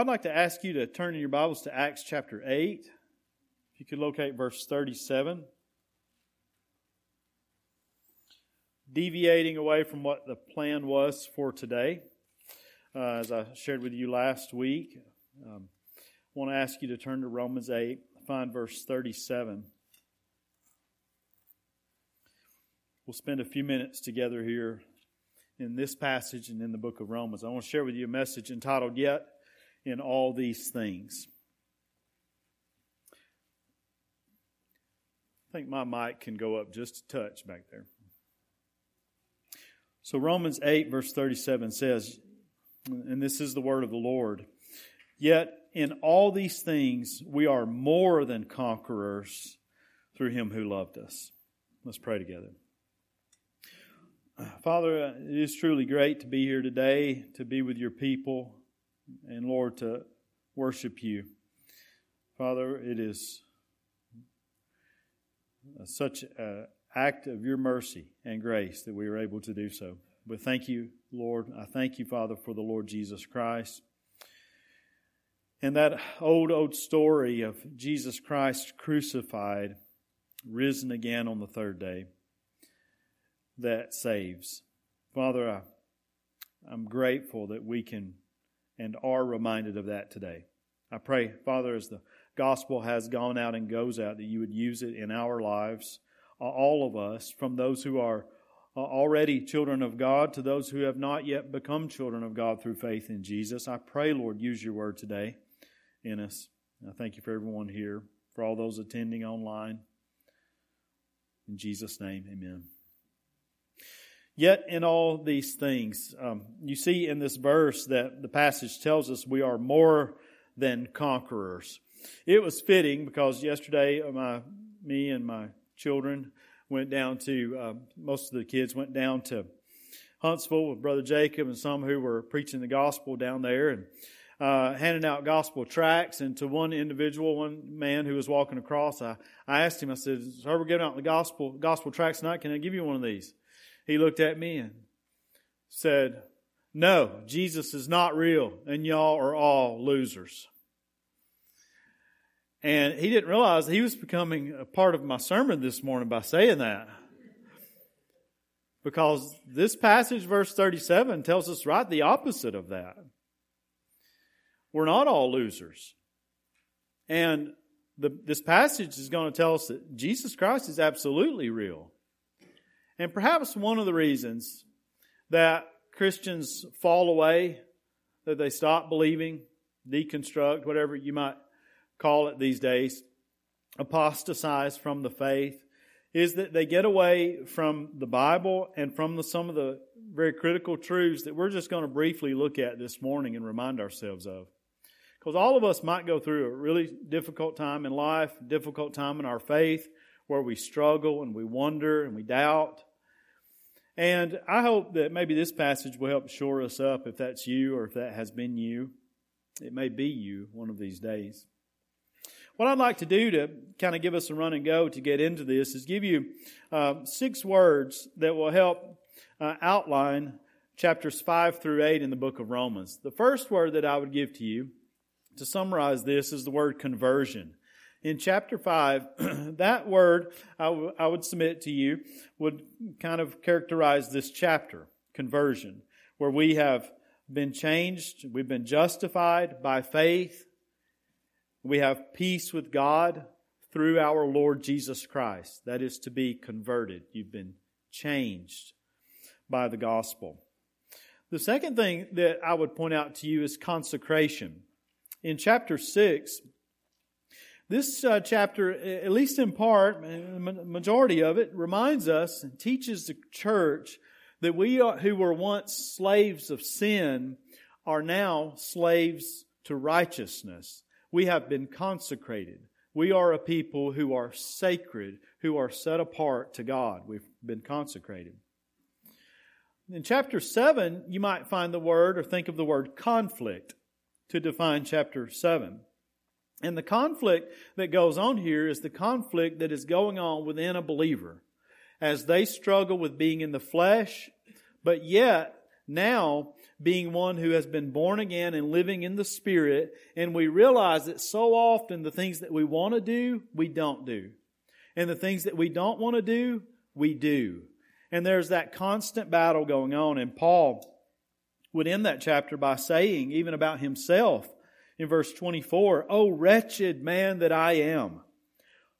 I'd like to ask you to turn in your Bibles to Acts chapter 8. If you could locate verse 37. Deviating away from what the plan was for today, uh, as I shared with you last week, um, I want to ask you to turn to Romans 8, find verse 37. We'll spend a few minutes together here in this passage and in the book of Romans. I want to share with you a message entitled Yet in All These Things. I think my mic can go up just a touch back there. So, Romans 8, verse 37 says, and this is the word of the Lord, yet in all these things we are more than conquerors through him who loved us. Let's pray together. Father, it is truly great to be here today, to be with your people, and Lord, to worship you. Father, it is such an act of your mercy and grace that we are able to do so. But thank you, Lord. I thank you, Father, for the Lord Jesus Christ. And that old, old story of Jesus Christ crucified, risen again on the third day that saves. Father, I, I'm grateful that we can and are reminded of that today. I pray, Father, as the gospel has gone out and goes out, that you would use it in our lives, all of us, from those who are uh, already children of God to those who have not yet become children of God through faith in Jesus. I pray, Lord, use your word today in us. I thank you for everyone here, for all those attending online. In Jesus' name, amen. Yet in all these things, um, you see in this verse that the passage tells us we are more than conquerors. It was fitting because yesterday uh, my me and my children went down to uh, most of the kids went down to Huntsville with Brother Jacob and some who were preaching the gospel down there and uh, handing out gospel tracts. And to one individual, one man who was walking across, I, I asked him, I said, Sir, we're giving out the gospel gospel tracts tonight. Can I give you one of these? He looked at me and said, No, Jesus is not real, and y'all are all losers. And he didn't realize he was becoming a part of my sermon this morning by saying that. Because this passage, verse 37, tells us right the opposite of that. We're not all losers. And the, this passage is going to tell us that Jesus Christ is absolutely real. And perhaps one of the reasons that Christians fall away, that they stop believing, deconstruct, whatever you might call it these days, apostatize from the faith, is that they get away from the Bible and from the, some of the very critical truths that we're just going to briefly look at this morning and remind ourselves of. Because all of us might go through a really difficult time in life, difficult time in our faith, where we struggle and we wonder and we doubt. And I hope that maybe this passage will help shore us up if that's you or if that has been you. It may be you one of these days. What I'd like to do to kind of give us a run and go to get into this is give you uh, six words that will help uh, outline chapters 5 through 8 in the book of Romans. The first word that I would give to you to summarize this is the word conversion in chapter 5, that word I, w- I would submit to you would kind of characterize this chapter, conversion, where we have been changed, we've been justified by faith, we have peace with God through our Lord Jesus Christ. That is to be converted. You've been changed by the gospel. The second thing that I would point out to you is consecration. In chapter 6, this uh, chapter, at least in part, majority of it, reminds us and teaches the church that we are, who were once slaves of sin are now slaves to righteousness. We have been consecrated. We are a people who are sacred, who are set apart to God. We've been consecrated. In chapter 7, you might find the word or think of the word conflict to define chapter 7. And the conflict that goes on here is the conflict that is going on within a believer as they struggle with being in the flesh, but yet now being one who has been born again and living in the Spirit, and we realize that so often the things that we want to do, we don't do. And the things that we don't want to do, we do. And there's that constant battle going on. And Paul would end that chapter by saying, even about himself, in verse 24, Oh, wretched man that I am,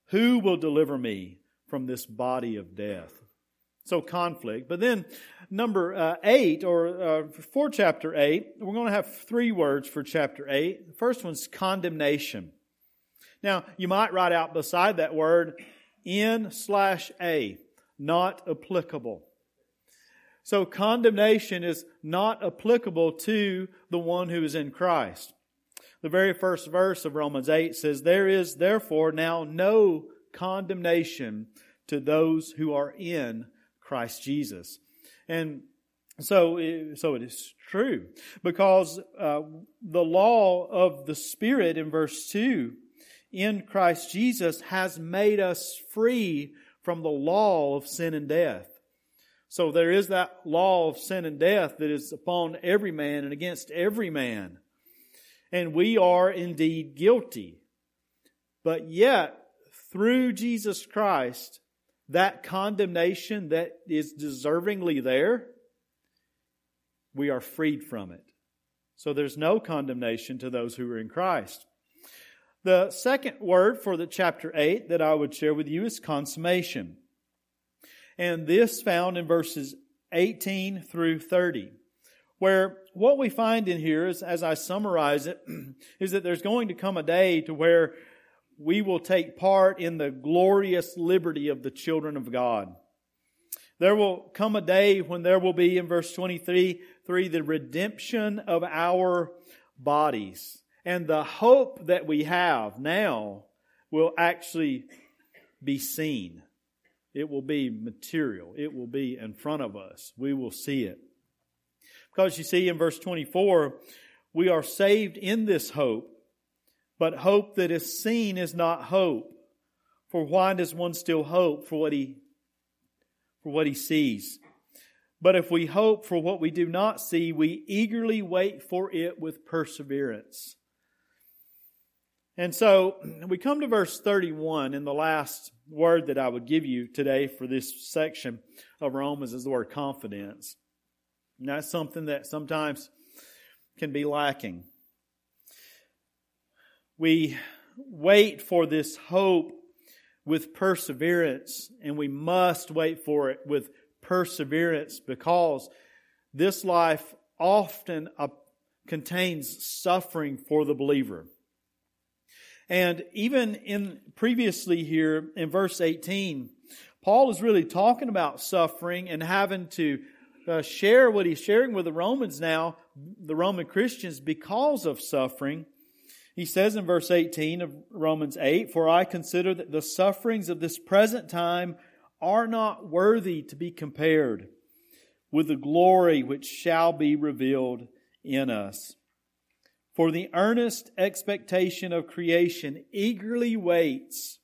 who will deliver me from this body of death? So conflict. But then number uh, eight, or uh, for chapter eight, we're going to have three words for chapter eight. The first one's condemnation. Now, you might write out beside that word N slash a, not applicable. So condemnation is not applicable to the one who is in Christ. The very first verse of Romans 8 says, There is therefore now no condemnation to those who are in Christ Jesus. And so, so it is true because uh, the law of the Spirit in verse 2 in Christ Jesus has made us free from the law of sin and death. So there is that law of sin and death that is upon every man and against every man. And we are indeed guilty. But yet, through Jesus Christ, that condemnation that is deservingly there, we are freed from it. So there's no condemnation to those who are in Christ. The second word for the chapter 8 that I would share with you is consummation. And this found in verses 18 through 30, where what we find in here is, as I summarize it, is that there's going to come a day to where we will take part in the glorious liberty of the children of God. There will come a day when there will be, in verse 23, three, the redemption of our bodies. And the hope that we have now will actually be seen. It will be material. It will be in front of us. We will see it. Because you see in verse 24, we are saved in this hope but hope that is seen is not hope. For why does one still hope for what he, for what he sees? But if we hope for what we do not see, we eagerly wait for it with perseverance. And so we come to verse 31, and the last word that I would give you today for this section of Romans is the word confidence. And that's something that sometimes can be lacking we wait for this hope with perseverance, and we must wait for it with perseverance because this life often uh, contains suffering for the believer. And even in previously here in verse 18, Paul is really talking about suffering and having to uh, share what he's sharing with the Romans now, the Roman Christians, because of suffering. He says in verse 18 of Romans 8, For I consider that the sufferings of this present time are not worthy to be compared with the glory which shall be revealed in us. For the earnest expectation of creation eagerly waits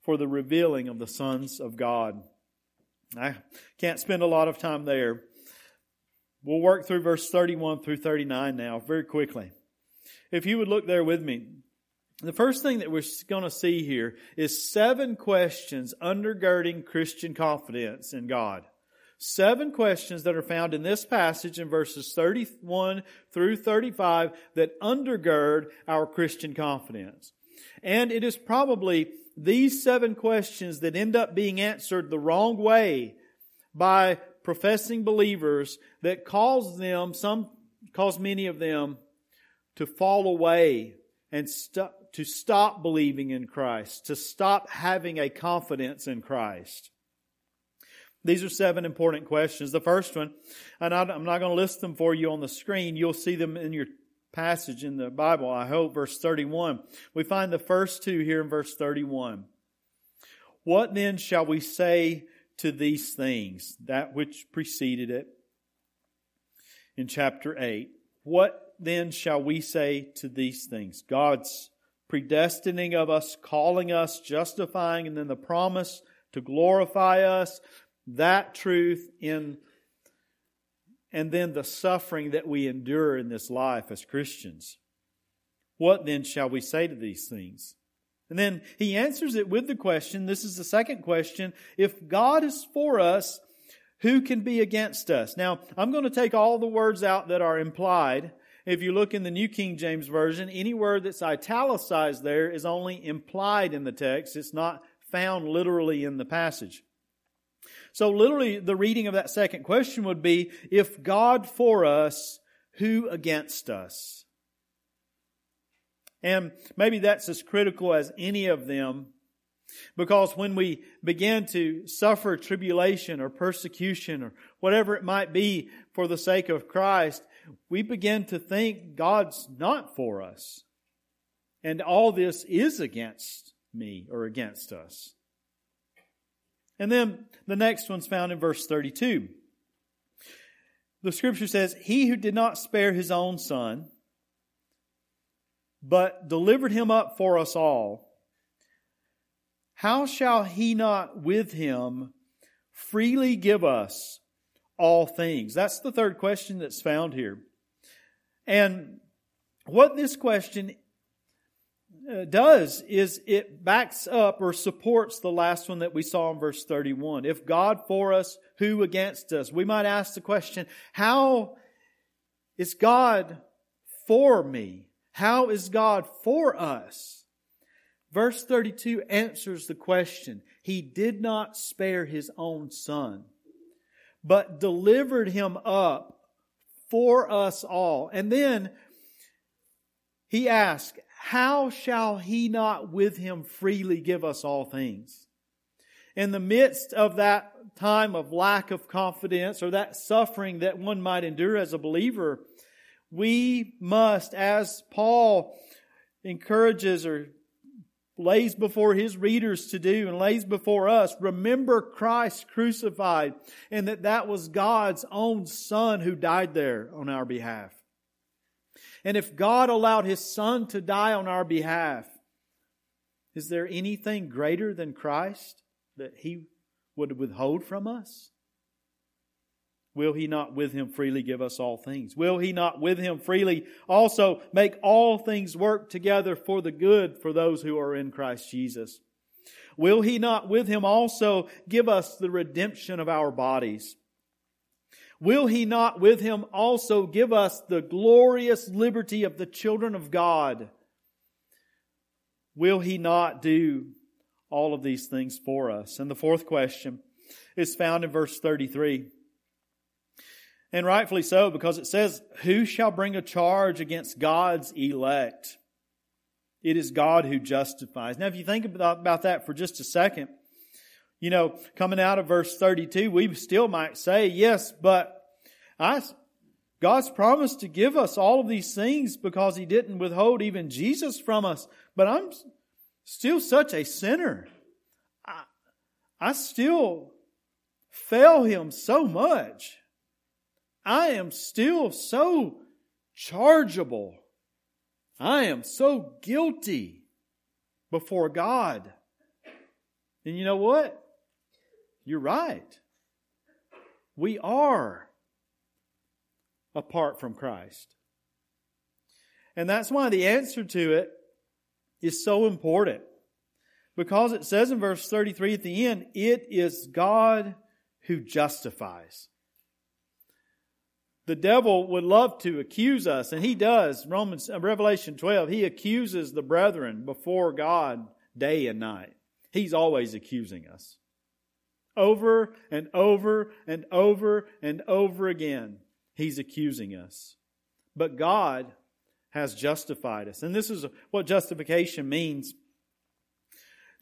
for the revealing of the sons of God. I can't spend a lot of time there. We'll work through verse 31 through 39 now very quickly. If you would look there with me, the first thing that we're going to see here is seven questions undergirding Christian confidence in God. Seven questions that are found in this passage in verses 31 through 35 that undergird our Christian confidence. And it is probably these seven questions that end up being answered the wrong way by professing believers that cause them, some, cause many of them to fall away and st- to stop believing in Christ, to stop having a confidence in Christ. These are seven important questions. The first one, and I'm not going to list them for you on the screen. You'll see them in your passage in the Bible, I hope, verse 31. We find the first two here in verse 31. What then shall we say to these things, that which preceded it in chapter 8? What then shall we say to these things? God's predestining of us, calling us, justifying, and then the promise to glorify us, that truth in and then the suffering that we endure in this life as Christians. What then shall we say to these things? And then he answers it with the question, this is the second question, if God is for us, who can be against us? Now, I'm going to take all the words out that are implied. If you look in the New King James Version, any word that's italicized there is only implied in the text. It's not found literally in the passage. So literally, the reading of that second question would be, if God for us, who against us? And maybe that's as critical as any of them because when we begin to suffer tribulation or persecution or whatever it might be for the sake of Christ, we begin to think God's not for us. And all this is against me or against us. And then the next one's found in verse 32. The scripture says, He who did not spare his own son, but delivered him up for us all, how shall he not with him freely give us all things? That's the third question that's found here. And what this question uh, does is it backs up or supports the last one that we saw in verse 31. If God for us, who against us? We might ask the question, how is God for me? How is God for us? Verse 32 answers the question. He did not spare his own son, but delivered him up for us all. And then he asked, how shall he not with him freely give us all things? In the midst of that time of lack of confidence or that suffering that one might endure as a believer, we must, as Paul encourages or lays before his readers to do and lays before us, remember Christ crucified and that that was God's own son who died there on our behalf. And if God allowed his son to die on our behalf, is there anything greater than Christ that he would withhold from us? Will he not with him freely give us all things? Will he not with him freely also make all things work together for the good for those who are in Christ Jesus? Will he not with him also give us the redemption of our bodies? Will he not with him also give us the glorious liberty of the children of God? Will he not do all of these things for us? And the fourth question is found in verse 33. And rightfully so, because it says, Who shall bring a charge against God's elect? It is God who justifies. Now, if you think about that for just a second, you know, coming out of verse 32, we still might say, yes, but I, God's promised to give us all of these things because He didn't withhold even Jesus from us. But I'm still such a sinner. I, I still fail Him so much. I am still so chargeable. I am so guilty before God. And you know what? You're right. We are apart from Christ. And that's why the answer to it is so important. Because it says in verse 33 at the end, it is God who justifies. The devil would love to accuse us, and he does. Romans, uh, Revelation 12, he accuses the brethren before God day and night. He's always accusing us. Over and over and over and over again, he's accusing us. But God has justified us. And this is what justification means.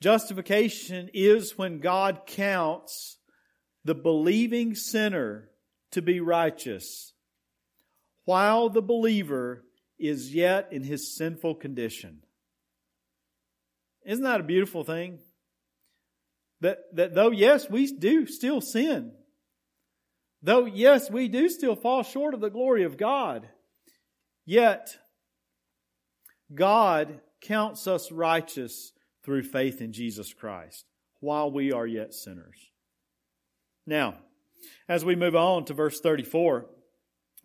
Justification is when God counts the believing sinner to be righteous while the believer is yet in his sinful condition. Isn't that a beautiful thing? That, that though, yes, we do still sin, though, yes, we do still fall short of the glory of God, yet God counts us righteous through faith in Jesus Christ while we are yet sinners. Now, as we move on to verse 34,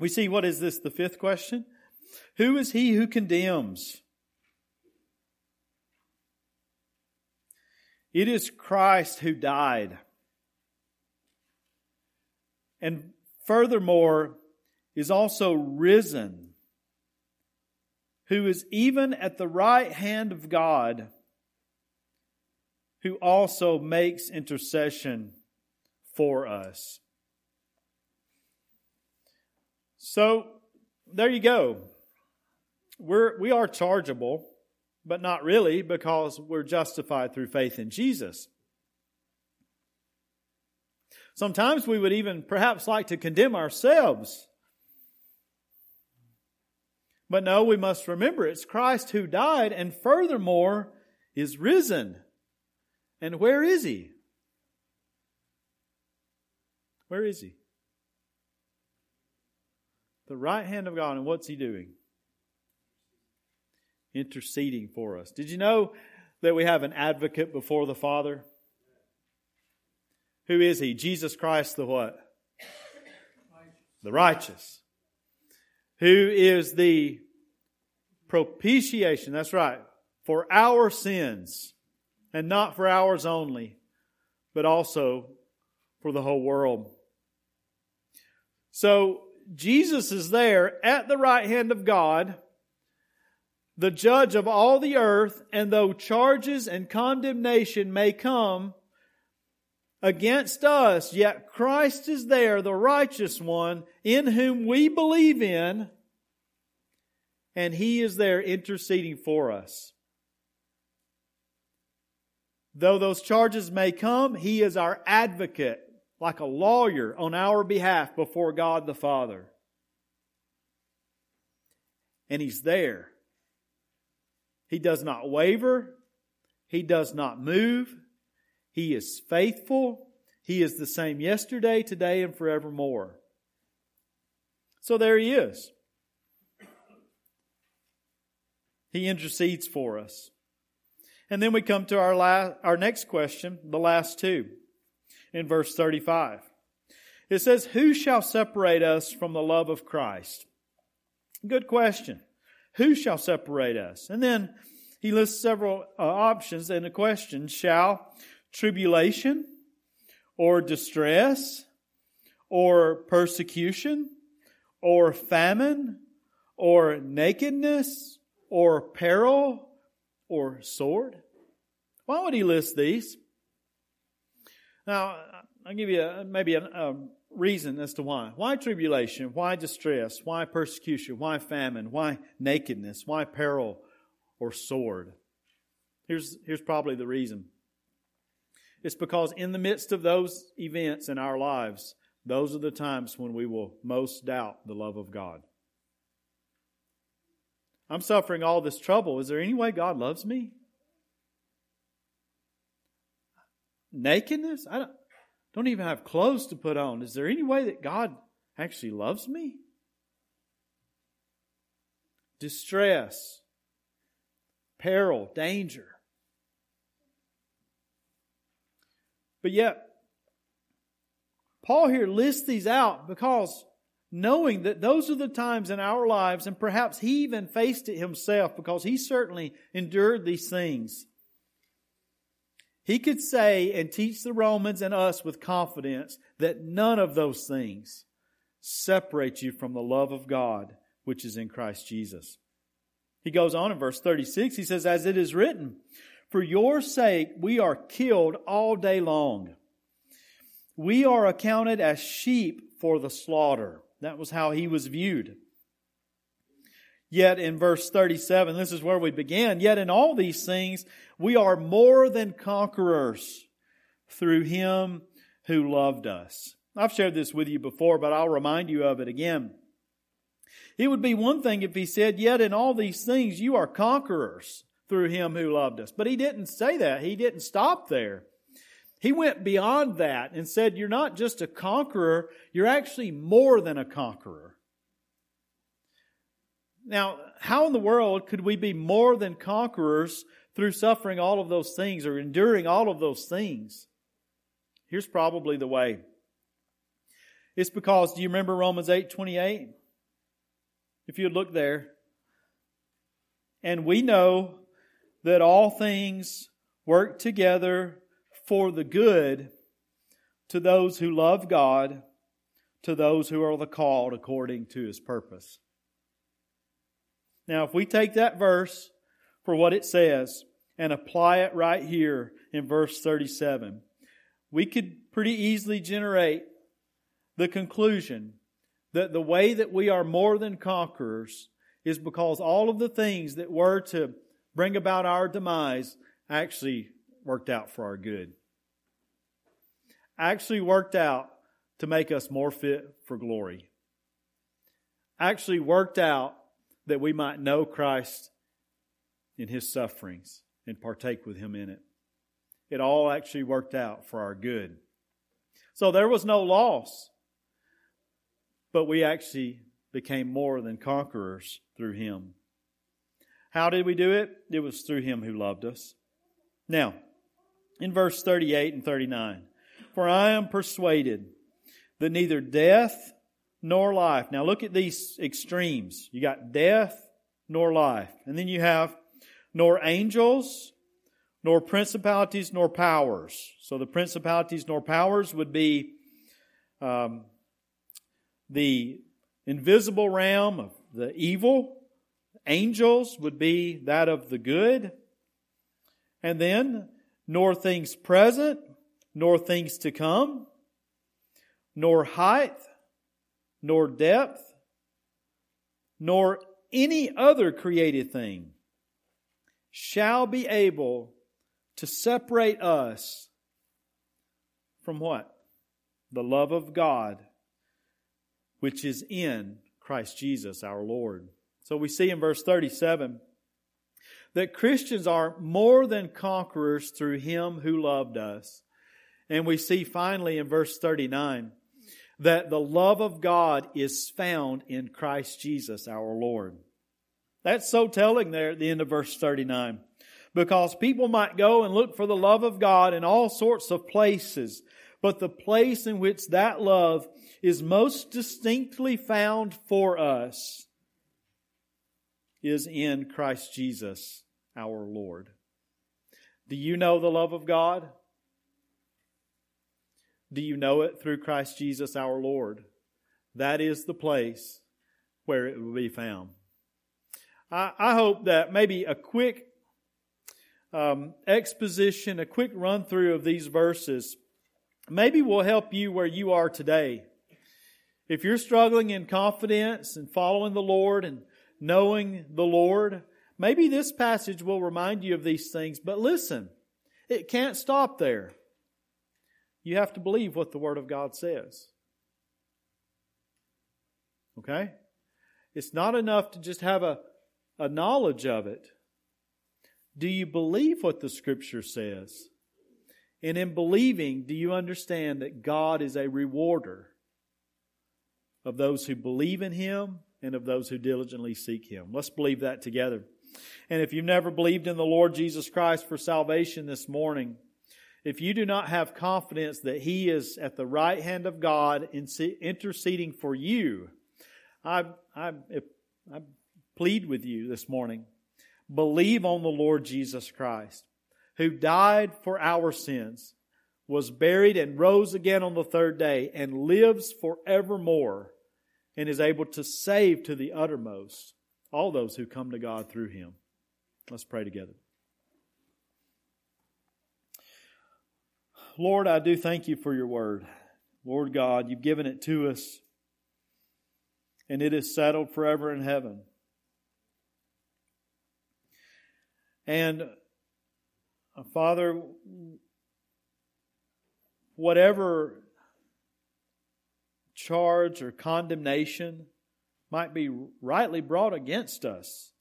We see what is this, the fifth question? Who is he who condemns? It is Christ who died. And furthermore, is also risen, who is even at the right hand of God, who also makes intercession for us. So, there you go. We're, we are chargeable, but not really because we're justified through faith in Jesus. Sometimes we would even perhaps like to condemn ourselves. But no, we must remember it's Christ who died and furthermore is risen. And where is he? Where is he? The right hand of God. And what's he doing? Interceding for us. Did you know that we have an advocate before the Father? Who is he? Jesus Christ, the what? The righteous. Who is the propitiation, that's right, for our sins, and not for ours only, but also for the whole world. So, Jesus is there at the right hand of God, the judge of all the earth, and though charges and condemnation may come against us, yet Christ is there, the righteous one, in whom we believe in, and he is there interceding for us. Though those charges may come, he is our advocate like a lawyer on our behalf before God the Father. And He's there. He does not waver. He does not move. He is faithful. He is the same yesterday, today, and forevermore. So there He is. He intercedes for us. And then we come to our last, our next question, the last two in verse 35. It says, Who shall separate us from the love of Christ? Good question. Who shall separate us? And then he lists several uh, options and the question Shall tribulation or distress or persecution or famine or nakedness or peril or sword? Why would he list these? Now, I'll give you a, maybe a, a reason as to why. Why tribulation? Why distress? Why persecution? Why famine? Why nakedness? Why peril or sword? Here's, here's probably the reason. It's because in the midst of those events in our lives, those are the times when we will most doubt the love of God. I'm suffering all this trouble. Is there any way God loves me? Nakedness. I don't, don't even have clothes to put on. Is there any way that God actually loves me? Distress, peril, danger. But yet, Paul here lists these out because knowing that those are the times in our lives, and perhaps he even faced it himself because he certainly endured these things. He could say and teach the Romans and us with confidence that none of those things separate you from the love of God which is in Christ Jesus. He goes on in verse 36, he says, As it is written, For your sake we are killed all day long. We are accounted as sheep for the slaughter. That was how he was viewed. Yet in verse 37, this is where we began. Yet in all these things, we are more than conquerors through him who loved us. I've shared this with you before, but I'll remind you of it again. It would be one thing if he said, Yet in all these things, you are conquerors through him who loved us. But he didn't say that. He didn't stop there. He went beyond that and said, You're not just a conqueror, you're actually more than a conqueror. Now, how in the world could we be more than conquerors through suffering all of those things or enduring all of those things? Here's probably the way. It's because, do you remember Romans 8 28? if you'd look there. And we know that all things work together for the good to those who love God, to those who are the called according to his purpose. Now, if we take that verse for what it says and apply it right here in verse 37, we could pretty easily generate the conclusion that the way that we are more than conquerors is because all of the things that were to bring about our demise actually worked out for our good. Actually worked out to make us more fit for glory. Actually worked out that we might know Christ in his sufferings and partake with him in it. It all actually worked out for our good. So there was no loss, but we actually became more than conquerors through him. How did we do it? It was through him who loved us. Now, in verse 38 and 39, for I am persuaded that neither death nor life. Now look at these extremes. You got death nor life. And then you have nor angels, nor principalities, nor powers. So the principalities nor powers would be um, the invisible realm of the evil. Angels would be that of the good. And then, nor things present, nor things to come, nor height, nor depth, nor any other created thing shall be able to separate us from what? The love of God which is in Christ Jesus our Lord. So we see in verse 37 that Christians are more than conquerors through Him who loved us. And we see finally in verse 39 that the love of God is found in Christ Jesus our Lord. That's so telling there at the end of verse 39. Because people might go and look for the love of God in all sorts of places, but the place in which that love is most distinctly found for us is in Christ Jesus our Lord. Do you know the love of God? Do you know it through Christ Jesus our Lord? That is the place where it will be found. I, I hope that maybe a quick um, exposition, a quick run through of these verses, maybe will help you where you are today. If you're struggling in confidence and following the Lord and knowing the Lord, maybe this passage will remind you of these things. But listen, it can't stop there. You have to believe what the Word of God says. Okay? It's not enough to just have a, a knowledge of it. Do you believe what the Scripture says? And in believing, do you understand that God is a rewarder of those who believe in Him and of those who diligently seek Him. Let's believe that together. And if you've never believed in the Lord Jesus Christ for salvation this morning, if you do not have confidence that He is at the right hand of God interceding for you, I, I, I plead with you this morning. Believe on the Lord Jesus Christ, who died for our sins was buried and rose again on the third day and lives forevermore and is able to save to the uttermost all those who come to God through him. Let's pray together. Lord, I do thank you for your word. Lord God, you've given it to us, and it is settled forever in heaven. And uh, Father, whatever charge or condemnation might be rightly brought against us.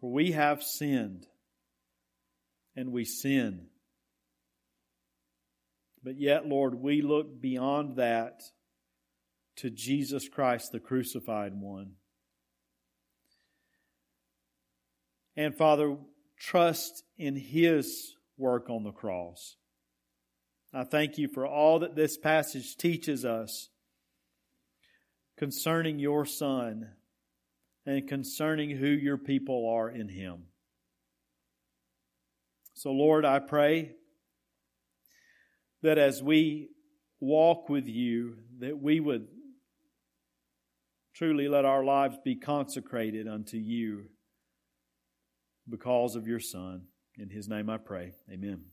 For we have sinned, and we sin. But yet, Lord, we look beyond that to Jesus Christ, the crucified one. And Father, trust in His work on the cross. I thank you for all that this passage teaches us concerning your Son and concerning who your people are in Him. So, Lord, I pray that as we walk with you, that we would truly let our lives be consecrated unto you because of your Son. In his name I pray. Amen.